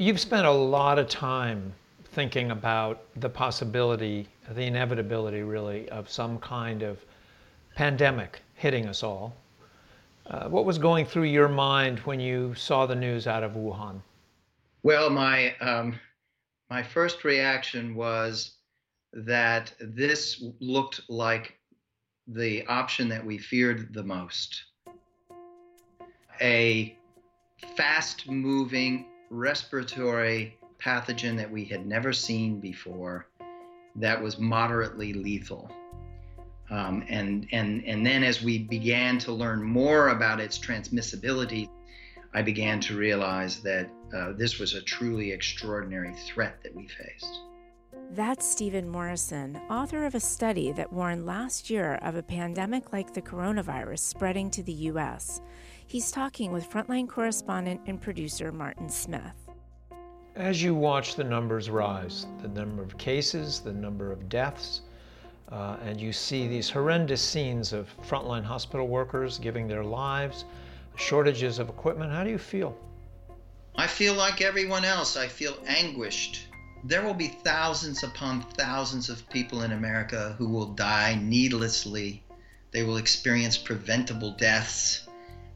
You've spent a lot of time thinking about the possibility, the inevitability really, of some kind of pandemic hitting us all. Uh, what was going through your mind when you saw the news out of Wuhan? Well, my um, my first reaction was that this looked like the option that we feared the most. A fast moving respiratory pathogen that we had never seen before that was moderately lethal. Um, and, and, and then as we began to learn more about its transmissibility, I began to realize that uh, this was a truly extraordinary threat that we faced. That's Stephen Morrison, author of a study that warned last year of a pandemic like the coronavirus spreading to the U.S. He's talking with frontline correspondent and producer Martin Smith. As you watch the numbers rise, the number of cases, the number of deaths, uh, and you see these horrendous scenes of frontline hospital workers giving their lives, shortages of equipment, how do you feel? I feel like everyone else. I feel anguished. There will be thousands upon thousands of people in America who will die needlessly. They will experience preventable deaths,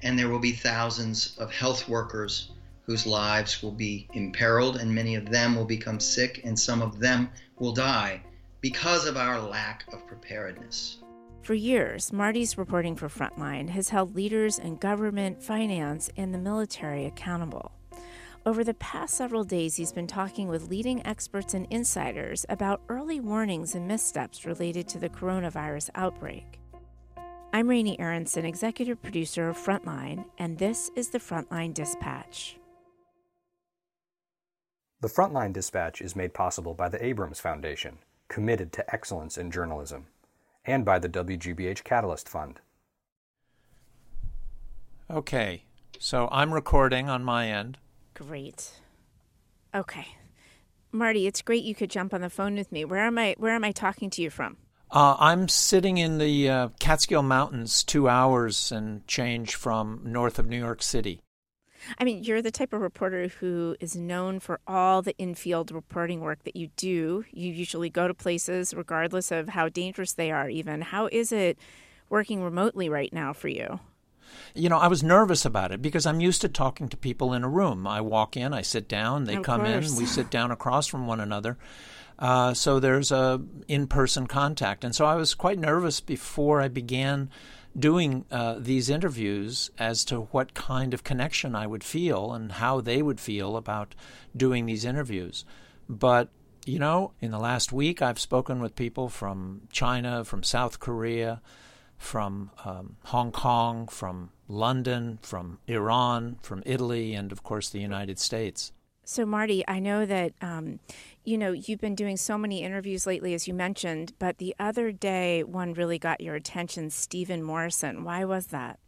and there will be thousands of health workers whose lives will be imperiled, and many of them will become sick, and some of them will die because of our lack of preparedness. For years, Marty's reporting for Frontline has held leaders in government, finance, and the military accountable. Over the past several days, he's been talking with leading experts and insiders about early warnings and missteps related to the coronavirus outbreak. I'm Raney Aronson, executive producer of Frontline, and this is the Frontline Dispatch. The Frontline Dispatch is made possible by the Abrams Foundation, committed to excellence in journalism, and by the WGBH Catalyst Fund. Okay, so I'm recording on my end. Great. Okay. Marty, it's great you could jump on the phone with me. Where am I where am I talking to you from? Uh, I'm sitting in the uh, Catskill Mountains, two hours and change from north of New York City. I mean, you're the type of reporter who is known for all the infield reporting work that you do. You usually go to places, regardless of how dangerous they are, even. How is it working remotely right now for you? You know, I was nervous about it because I'm used to talking to people in a room. I walk in, I sit down, they Of come course. in, we sit down across from one another. Uh, so there's a in-person contact, and so I was quite nervous before I began doing uh, these interviews as to what kind of connection I would feel and how they would feel about doing these interviews. But you know, in the last week, I've spoken with people from China, from South Korea, from um, Hong Kong, from London, from Iran, from Italy, and of course the United States. So, Marty, I know that um, you know you've been doing so many interviews lately, as you mentioned. But the other day, one really got your attention. Stephen Morrison. Why was that?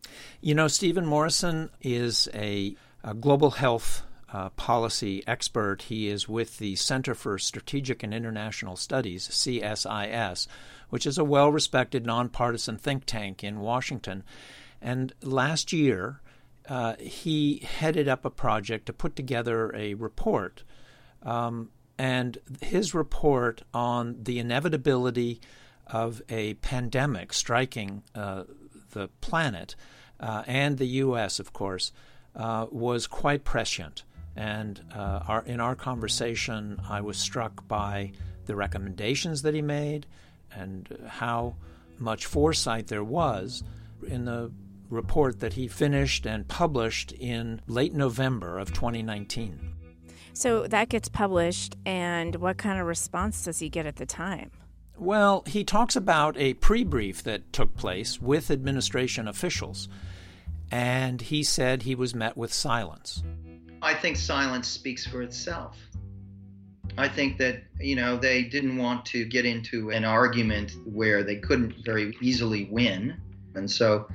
You know, Stephen Morrison is a, a global health uh, policy expert. He is with the Center for Strategic and International Studies, CSIS, which is a well respected nonpartisan think tank in Washington. And last year, uh, he headed up a project to put together a report. Um, and his report on the inevitability of a pandemic striking uh, the planet uh, and the U.S., of course, uh, was quite prescient. And uh, our, in our conversation, I was struck by the recommendations that he made and how much foresight there was in the report that he finished and published in late November of 2019. So that gets published, and what kind of response does he get at the time? Well, he talks about a pre brief that took place with administration officials, and he said he was met with silence. I think silence speaks for itself. I think that, you know, they didn't want to get into an argument where they couldn't very easily win. And so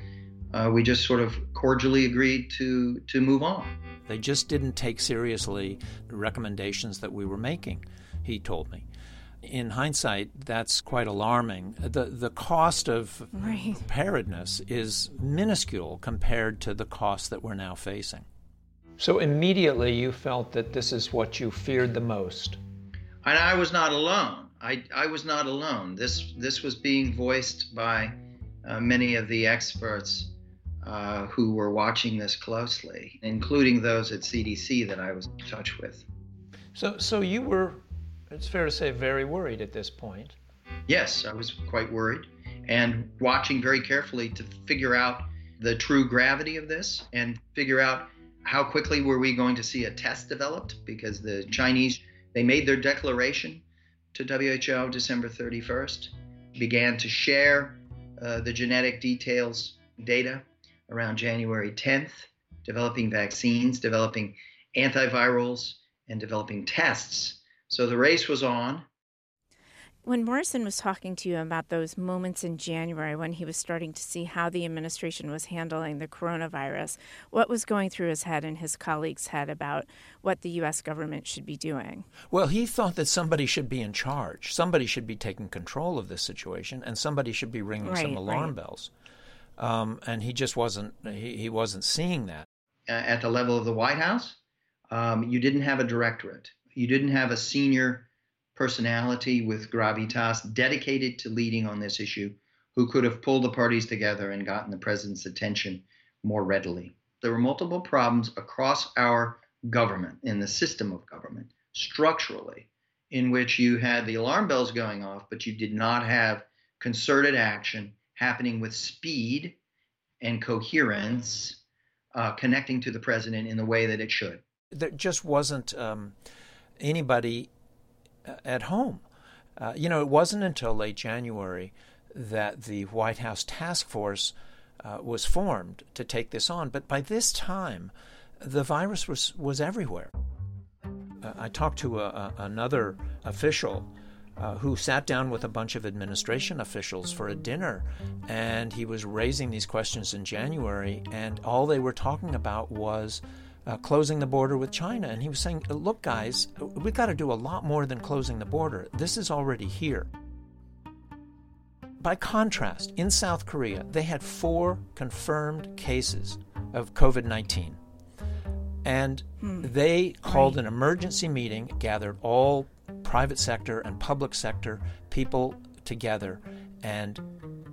uh, we just sort of cordially agreed to, to move on. They just didn't take seriously the recommendations that we were making, he told me. In hindsight, that's quite alarming. The, the cost of Right. preparedness is minuscule compared to the cost that we're now facing. So immediately you felt that this is what you feared the most. And I was not alone. I, I was not alone. This this was being voiced by uh, many of the experts uh, who were watching this closely, including those at CDC that I was in touch with. So so you were, it's fair to say, very worried at this point. Yes, I was quite worried and watching very carefully to figure out the true gravity of this and figure out how quickly were we going to see a test developed because the Chinese they made their declaration to WHO December 31st, began to share uh, the genetic details data around January 10th, developing vaccines, developing antivirals, and developing tests. So the race was on. When Morrison was talking to you about those moments in January when he was starting to see how the administration was handling the coronavirus, what was going through his head and his colleagues' head about what the U.S. government should be doing? Well, he thought that somebody should be in charge. Somebody should be taking control of this situation, and somebody should be ringing right, some alarm right. bells. Um, and he just wasn't. He, he wasn't seeing that. At the level of the White House, um, you didn't have a directorate. You didn't have a senior personality with gravitas dedicated to leading on this issue who could have pulled the parties together and gotten the president's attention more readily. There were multiple problems across our government, in the system of government, structurally, in which you had the alarm bells going off, but you did not have concerted action happening with speed and coherence, uh, connecting to the president in the way that it should. There just wasn't um, anybody at home. Uh, you know, it wasn't until late January that the White House task force uh, was formed to take this on. But by this time, the virus was, was everywhere. Uh, I talked to a, a, another official uh, who sat down with a bunch of administration officials for a dinner, and he was raising these questions in January, and all they were talking about was uh, closing the border with China. And he was saying, look, guys, we've got to do a lot more than closing the border. This is already here. By contrast, in South Korea, they had four confirmed cases of COVID 19. And hmm. they called an emergency meeting, gathered all private sector and public sector people together, and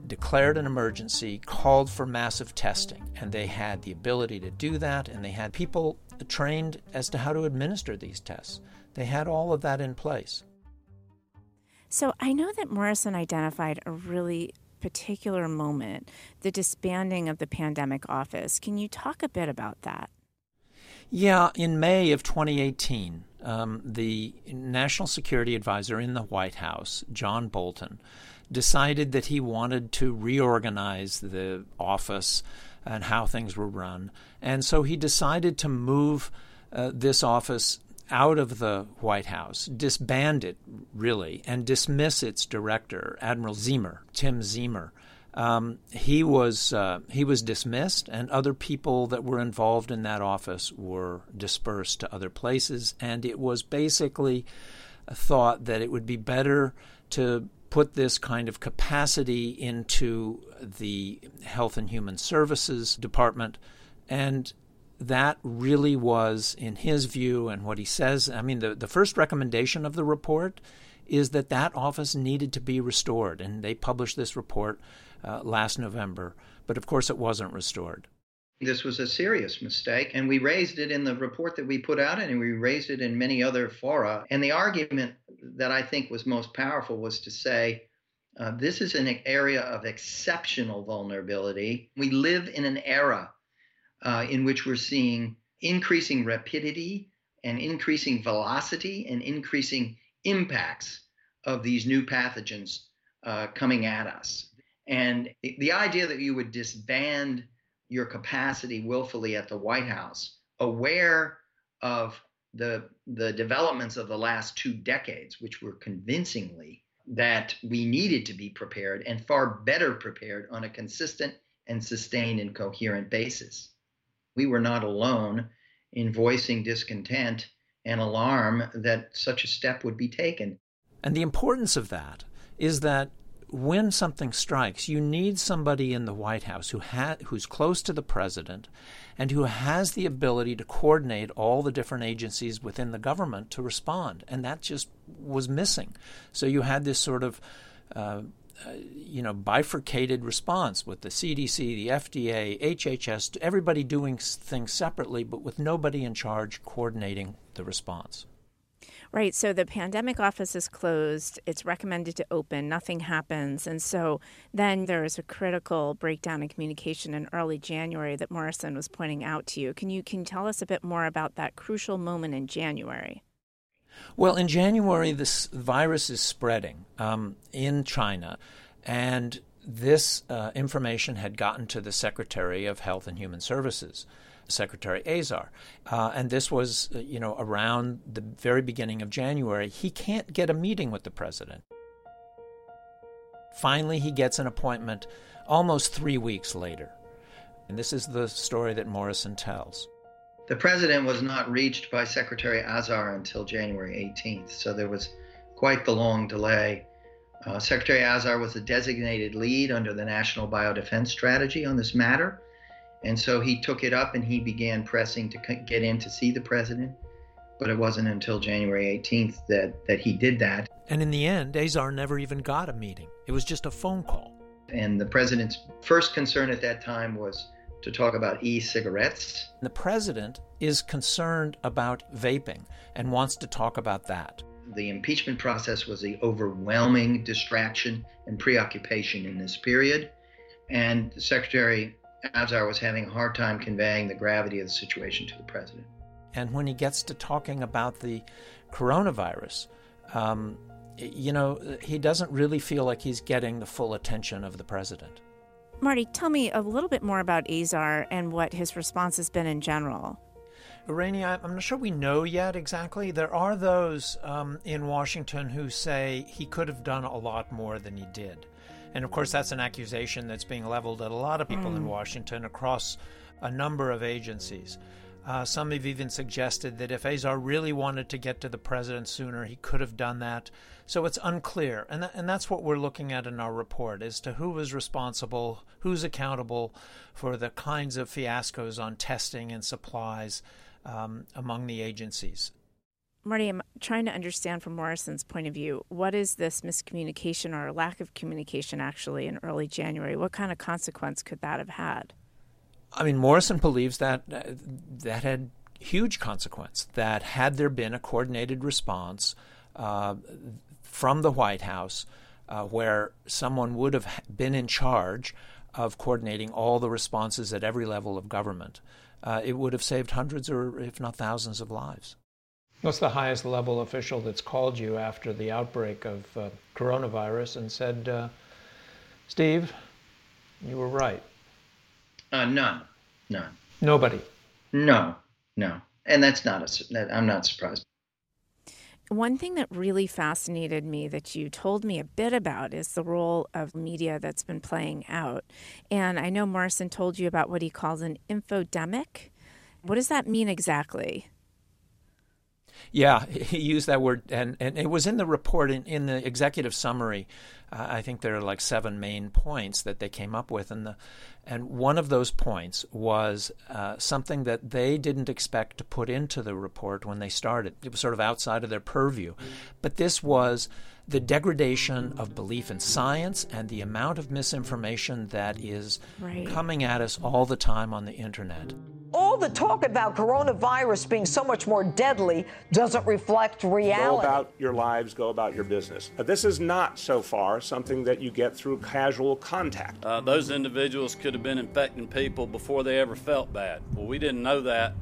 declared an emergency, called for massive testing, and they had the ability to do that, and they had people trained as to how to administer these tests. They had all of that in place. So I know that Morrison identified a really particular moment, the disbanding of the pandemic office. Can you talk a bit about that? Yeah, in May of 2018, um, the National Security Advisor in the White House, John Bolton, decided that he wanted to reorganize the office and how things were run. And so he decided to move uh, this office out of the White House, disband it really, and dismiss its director, Admiral Ziemer, Tim Ziemer. Um, he was uh, he was dismissed, and other people that were involved in that office were dispersed to other places. And it was basically thought that it would be better to put this kind of capacity into the Health and Human Services Department. And that really was, in his view, and what he says. I mean, the, the first recommendation of the report is that that office needed to be restored. And they published this report uh, last November. But of course, it wasn't restored. This was a serious mistake, and we raised it in the report that we put out, and we raised it in many other fora. And the argument that I think was most powerful was to say uh, this is an area of exceptional vulnerability. We live in an era uh, in which we're seeing increasing rapidity and increasing velocity and increasing impacts of these new pathogens uh, coming at us. And the idea that you would disband your capacity willfully at the White House, aware of the the developments of the last two decades, which were convincingly that we needed to be prepared and far better prepared on a consistent and sustained and coherent basis. We were not alone in voicing discontent and alarm that such a step would be taken. And the importance of that is that when something strikes, you need somebody in the White House who ha- who's close to the president and who has the ability to coordinate all the different agencies within the government to respond. And that just was missing. So you had this sort of uh, uh, you know, bifurcated response with the CDC, the FDA, HHS, everybody doing things separately, but with nobody in charge coordinating the response. Right. So the pandemic office is closed. It's recommended to open. Nothing happens. And so then there is a critical breakdown in communication in early January that Morrison was pointing out to you. Can you can you tell us a bit more about that crucial moment in January? Well, in January, this virus is spreading um, in China, and this uh, information had gotten to the Secretary of Health and Human Services, Secretary Azar, uh, and this was, uh, you know, around the very beginning of January. He can't get a meeting with the president. Finally, he gets an appointment almost three weeks later. And this is the story that Morrison tells. The president was not reached by Secretary Azar until January 18th, so there was quite the long delay. Uh, Secretary Azar was the designated lead under the National Biodefense Strategy on this matter, and so he took it up and he began pressing to get in to see the president. But it wasn't until January 18th that, that he did that. And in the end, Azar never even got a meeting. It was just a phone call. And the president's first concern at that time was to talk about e cigarettes. The president is concerned about vaping and wants to talk about that. The impeachment process was the overwhelming distraction and preoccupation in this period. And the Secretary Azar was having a hard time conveying the gravity of the situation to the president. And when he gets to talking about the coronavirus, um, you know, he doesn't really feel like he's getting the full attention of the president. Marty, tell me a little bit more about Azar and what his response has been in general. Raney, I'm not sure we know yet exactly. There are those um, in Washington who say he could have done a lot more than he did. And of course, that's an accusation that's being leveled at a lot of people mm. in Washington across a number of agencies. Uh, some have even suggested that if Azar really wanted to get to the president sooner, he could have done that. So it's unclear, and th- and that's what we're looking at in our report as to who was responsible, who's accountable for the kinds of fiascos on testing and supplies um, among the agencies. Marty, I'm trying to understand from Morrison's point of view, what is this miscommunication or lack of communication actually in early January? What kind of consequence could that have had? I mean, Morrison believes that uh, that had huge consequence. That had there been a coordinated response uh, from the White House, uh, where someone would have been in charge of coordinating all the responses at every level of government, uh, it would have saved hundreds or if not thousands of lives. What's the highest level official that's called you after the outbreak of uh, coronavirus and said, uh, Steve, you were right? Uh, none. None. Nobody. No, no. And that's not a, I'm not surprised. One thing that really fascinated me that you told me a bit about is the role of media that's been playing out. And I know Morrison told you about what he calls an infodemic. What does that mean exactly? Yeah, he used that word, and, and it was in the report in, in the executive summary. Uh, I think there are like seven main points that they came up with, and the and one of those points was uh, something that they didn't expect to put into the report when they started. It was sort of outside of their purview, but this was the degradation of belief in science and the amount of misinformation that is right. coming at us all the time on the internet all the talk about coronavirus being so much more deadly doesn't reflect reality. Go about your lives, go about your business. This is not so far something that you get through casual contact. Uh, those individuals could have been infecting people before they ever felt bad. Well, we didn't know that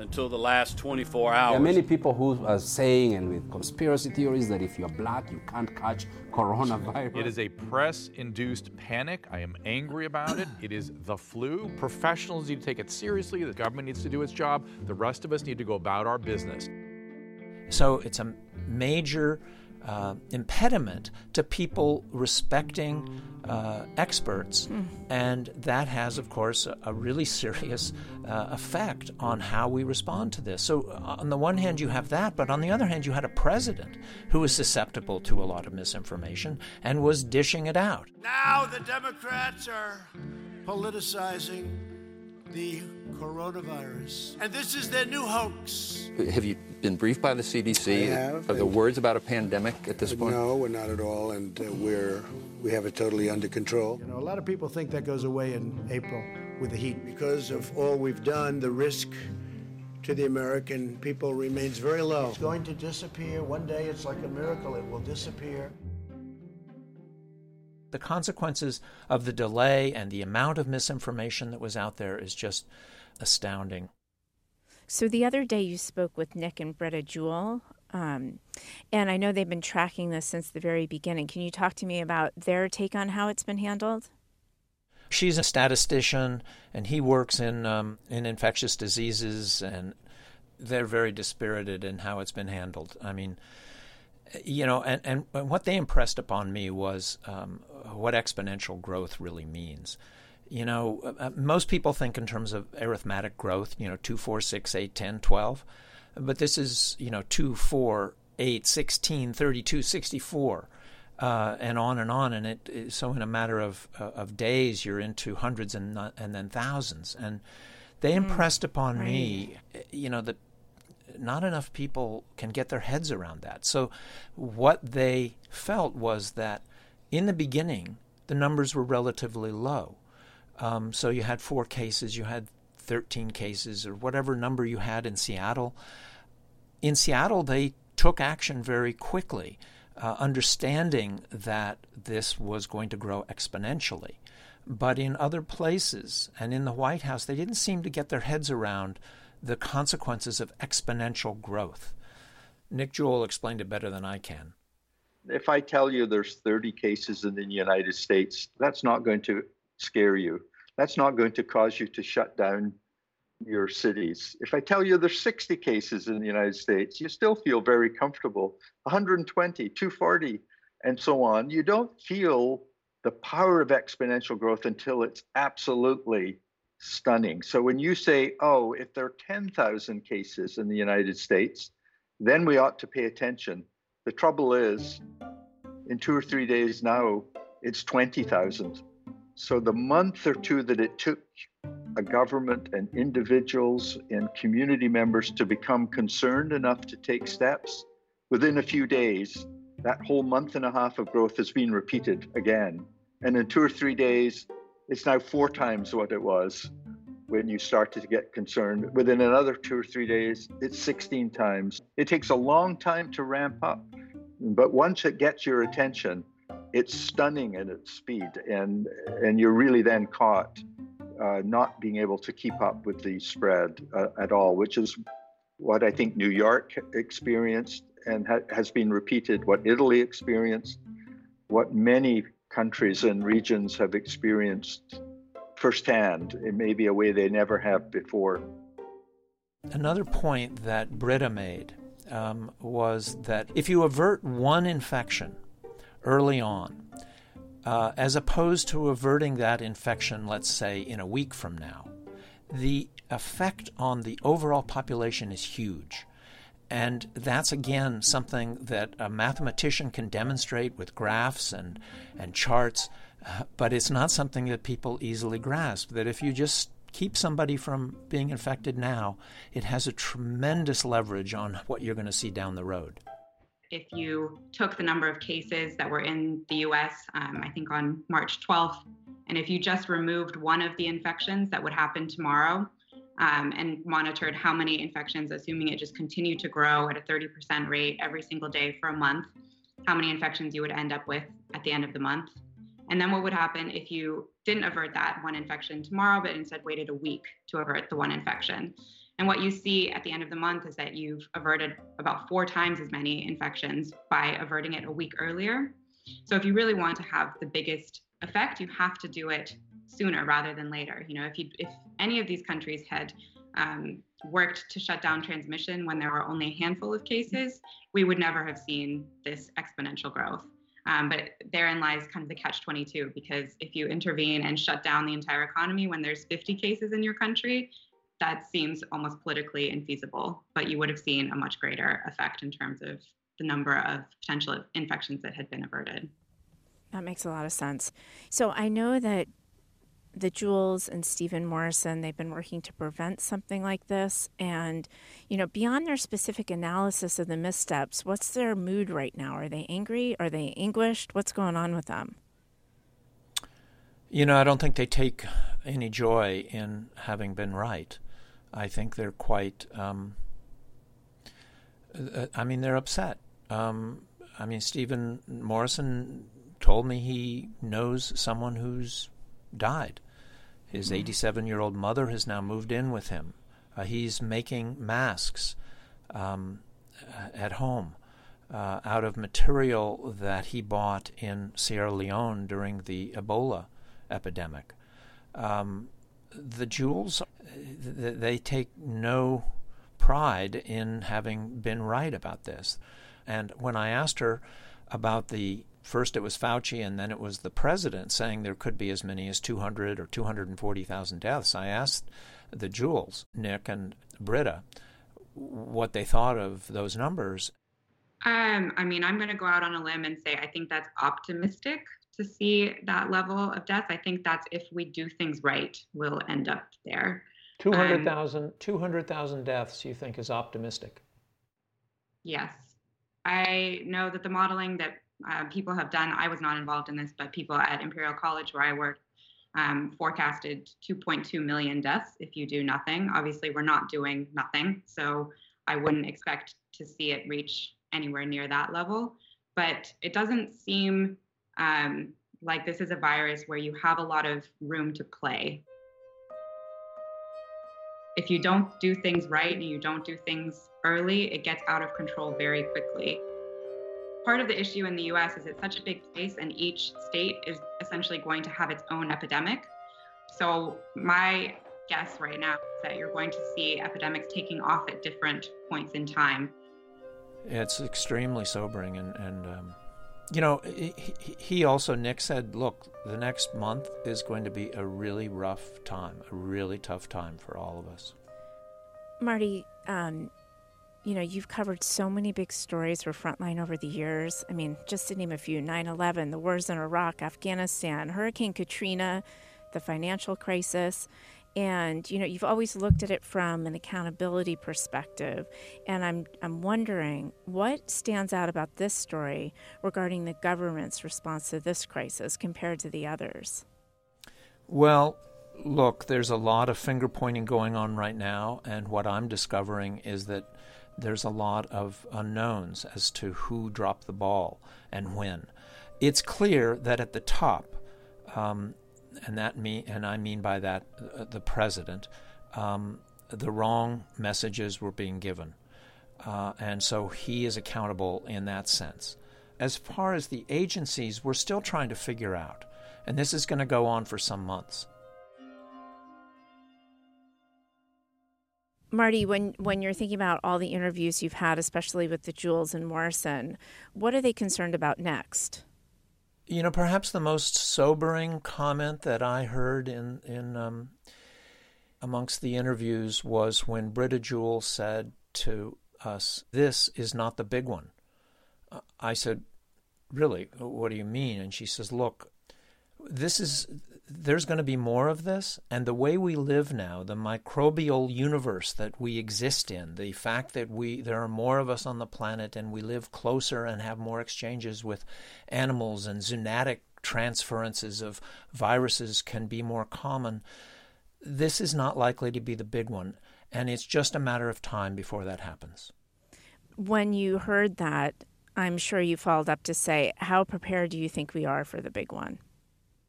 until the last 24 hours. There are many people who are saying, and with conspiracy theories, that if you're black, you can't catch coronavirus. It is a press induced panic. I am angry about it. It is the flu. Professionals need to take it seriously. The government needs to do its job. The rest of us need to go about our business. So it's a major uh, impediment to people respecting uh, experts, mm. and that has, of course, a, a really serious uh, effect on how we respond to this. So, uh, on the one hand, you have that, but on the other hand, you had a president who was susceptible to a lot of misinformation and was dishing it out. Now the Democrats are politicizing the coronavirus. And this is their new hoax. Have you been briefed by the CDC? I have. Are there words about a pandemic at this point? No, we're not at all, and uh, we're we have it totally under control. You know, a lot of people think that goes away in April with the heat. Because of all we've done, the risk to the American people remains very low. It's going to disappear. One day it's like a miracle, it will disappear. The consequences of the delay and the amount of misinformation that was out there is just astounding. So the other day you spoke with Nick and Britta Jewell, um, and I know they've been tracking this since the very beginning. Can you talk to me about their take on how it's been handled? She's a statistician, and he works in um, in infectious diseases, and they're very dispirited in how it's been handled. I mean, you know, and, and what they impressed upon me was um, what exponential growth really means. You know, uh, uh, most people think in terms of arithmetic growth, you know, 2, 4, 6, 8, 10, 12. But this is, you know, 2, 4, 8, 16, 32, 64, uh, and on and on. And it, so in a matter of, uh, of days, you're into hundreds and, and then thousands. And they mm, impressed upon right. me, you know, that not enough people can get their heads around that. So, what they felt was that in the beginning, the numbers were relatively low. Um, so, you had four cases, you had 13 cases, or whatever number you had in Seattle. In Seattle, they took action very quickly, uh, understanding that this was going to grow exponentially. But in other places and in the White House, they didn't seem to get their heads around the consequences of exponential growth. Nick Jewell explained it better than I can. If I tell you there's 30 cases in the United States, that's not going to scare you. That's not going to cause you to shut down your cities. If I tell you there's 60 cases in the United States, you still feel very comfortable. 120, 240, and so on. You don't feel the power of exponential growth until it's absolutely stunning. So when you say, oh, if there are 10,000 cases in the United States, then we ought to pay attention. The trouble is, in two or three days now, it's 20,000. So the month or two that it took a government and individuals and community members to become concerned enough to take steps, within a few days, that whole month and a half of growth has been repeated again. And in two or three days, it's now four times what it was when you started to get concerned. Within another two or three days, it's 16 times. It takes a long time to ramp up, but once it gets your attention, it's stunning in its speed, and and you're really then caught uh, not being able to keep up with the spread uh, at all, which is what I think New York experienced and ha- has been repeated, what Italy experienced, what many countries and regions have experienced firsthand in maybe a way they never have before. Another point that Britta made um, was that if you avert one infection early on, uh, as opposed to averting that infection, let's say, in a week from now, the effect on the overall population is huge. And that's again something that a mathematician can demonstrate with graphs and, and charts, uh, but it's not something that people easily grasp. That if you just keep somebody from being infected now, it has a tremendous leverage on what you're going to see down the road. If you took the number of cases that were in the US, um, I think on March 12th, and if you just removed one of the infections that would happen tomorrow, um, and monitored how many infections, assuming it just continued to grow at a 30% rate every single day for a month, how many infections you would end up with at the end of the month. And then what would happen if you didn't avert that one infection tomorrow, but instead waited a week to avert the one infection? And what you see at the end of the month is that you've averted about four times as many infections by averting it a week earlier. So if you really want to have the biggest effect, you have to do it sooner rather than later. You know, if you if any of these countries had um, worked to shut down transmission when there were only a handful of cases, we would never have seen this exponential growth. Um, but therein lies kind of the catch 22 because if you intervene and shut down the entire economy when there's 50 cases in your country, that seems almost politically infeasible. But you would have seen a much greater effect in terms of the number of potential infections that had been averted. That makes a lot of sense. So I know that the Jewells and Stephen Morrison, they've been working to prevent something like this. And, you know, beyond their specific analysis of the missteps, what's their mood right now? Are they angry? Are they anguished? What's going on with them? You know, I don't think they take any joy in having been right. I think they're quite, um, uh, I mean, they're upset. Um, I mean, Stephen Morrison told me he knows someone who's died. His 87 year old mother has now moved in with him. Uh, he's making masks um, at home uh, out of material that he bought in Sierra Leone during the Ebola epidemic. Um, the Jewells, they take no pride in having been right about this. And when I asked her about the First, it was Fauci, and then it was the president saying there could be as many as 200 or 240,000 deaths. I asked the Jewells, Nick and Britta, what they thought of those numbers. Um, I mean, I'm going to go out on a limb and say I think that's optimistic to see that level of death. I think that's if we do things right, we'll end up there. 200,000 um, 200, deaths you think is optimistic? Yes. I know that the modeling that uh, people have done. I was not involved in this, but people at Imperial College, where I worked, um, forecasted 2.2 million deaths if you do nothing. Obviously, we're not doing nothing, so I wouldn't expect to see it reach anywhere near that level. But it doesn't seem um, like this is a virus where you have a lot of room to play. If you don't do things right and you don't do things early, it gets out of control very quickly part of the issue in the US is it's such a big place and each state is essentially going to have its own epidemic. So my guess right now is that you're going to see epidemics taking off at different points in time. It's extremely sobering and, and um, you know, he, also, Nick said, look, the next month is going to be a really rough time, a really tough time for all of us. Marty, um, you know, you've covered so many big stories for Frontline over the years. I mean, just to name a few 9 11, the wars in Iraq, Afghanistan, Hurricane Katrina, the financial crisis. And, you know, you've always looked at it from an accountability perspective. And I'm, I'm wondering what stands out about this story regarding the government's response to this crisis compared to the others? Well, look, there's a lot of finger pointing going on right now. And what I'm discovering is that there's a lot of unknowns as to who dropped the ball and when. It's clear that at the top, um, and that mean, and I mean by that uh, the president, um, the wrong messages were being given, uh, and so he is accountable in that sense. As far as the agencies, we're still trying to figure out, and this is going to go on for some months. Marty, when when you're thinking about all the interviews you've had, especially with the Jewells and Morrison, what are they concerned about next? You know, perhaps the most sobering comment that I heard in in um, amongst the interviews was when Britta Jewell said to us, "This is not the big one." I said, "Really? What do you mean?" And she says, "Look, this is there's going to be more of this. And the way we live now, the microbial universe that we exist in, the fact that we there are more of us on the planet and we live closer and have more exchanges with animals and zoonotic transferences of viruses can be more common. This is not likely to be the big one. And it's just a matter of time before that happens. When you heard that, I'm sure you followed up to say, How prepared do you think we are for the big one?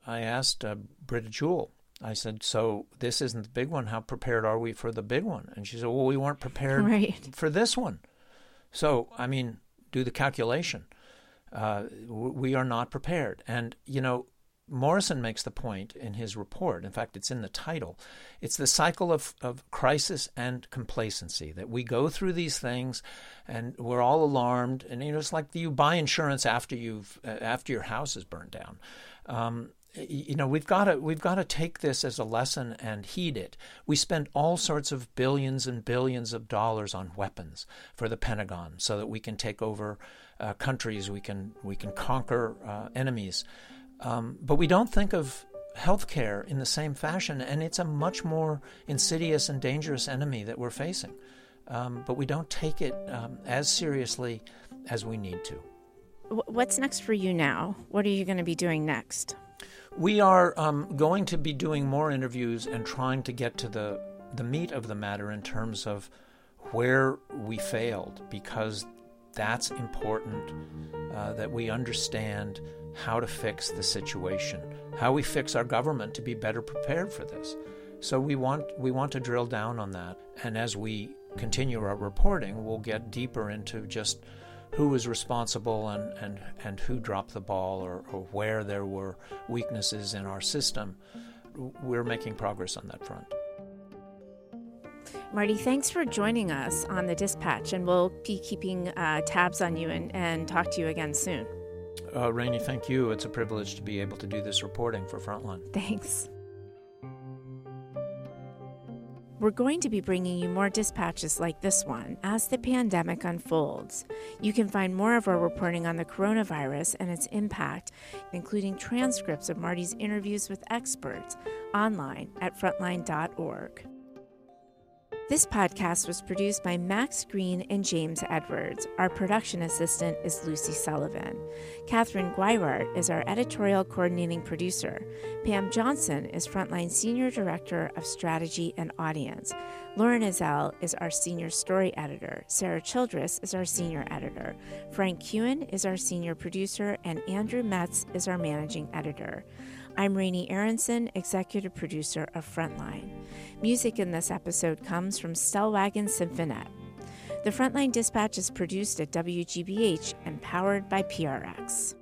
I asked uh, Britta Jewell, I said, So this isn't the big one. How prepared are we for the big one? And she said, Well, we weren't prepared right. for this one. So, I mean, do the calculation. Uh, we are not prepared. And, you know, Morrison makes the point in his report, in fact, it's in the title. It's the cycle of, of crisis and complacency that we go through these things and we're all alarmed. And you know, it's like you buy insurance after, you've, uh, after your house is burned down. Um, you know we've got to we've got to take this as a lesson and heed it. We spend all sorts of billions and billions of dollars on weapons for the Pentagon so that we can take over uh, countries, we can we can conquer uh, enemies. Um, but we don't think of healthcare in the same fashion, and it's a much more insidious and dangerous enemy that we're facing. Um, but we don't take it um, as seriously as we need to. What's next for you now? What are you going to be doing next? We are um, going to be doing more interviews and trying to get to the, the meat of the matter in terms of where we failed, because that's important uh, that we understand how to fix the situation, how we fix our government to be better prepared for this. So we want we want to drill down on that, and as we continue our reporting, we'll get deeper into just who was responsible and, and, and who dropped the ball or, or where there were weaknesses in our system. We're making progress on that front. Marty, thanks for joining us on the dispatch, and we'll be keeping uh, tabs on you and, and talk to you again soon. Uh, Raney, thank you. It's a privilege to be able to do this reporting for Frontline. Thanks. We're going to be bringing you more dispatches like this one as the pandemic unfolds. You can find more of our reporting on the coronavirus and its impact, including transcripts of Marty's interviews with experts, online at frontline.org. This podcast was produced by Max Green and James Edwards. Our production assistant is Lucy Sullivan. Catherine Griwert is our editorial coordinating producer. Pam Johnson is Frontline Senior Director of Strategy and Audience. Lauren Ezell is our senior story editor. Sarah Childress is our senior editor. Frank Koughan is our senior producer, and Andrew Metz is our managing editor. I'm Raney Aronson, executive producer of Frontline. Music in this episode comes from Stellwagen Symphonette. The Frontline Dispatch is produced at WGBH and powered by PRX.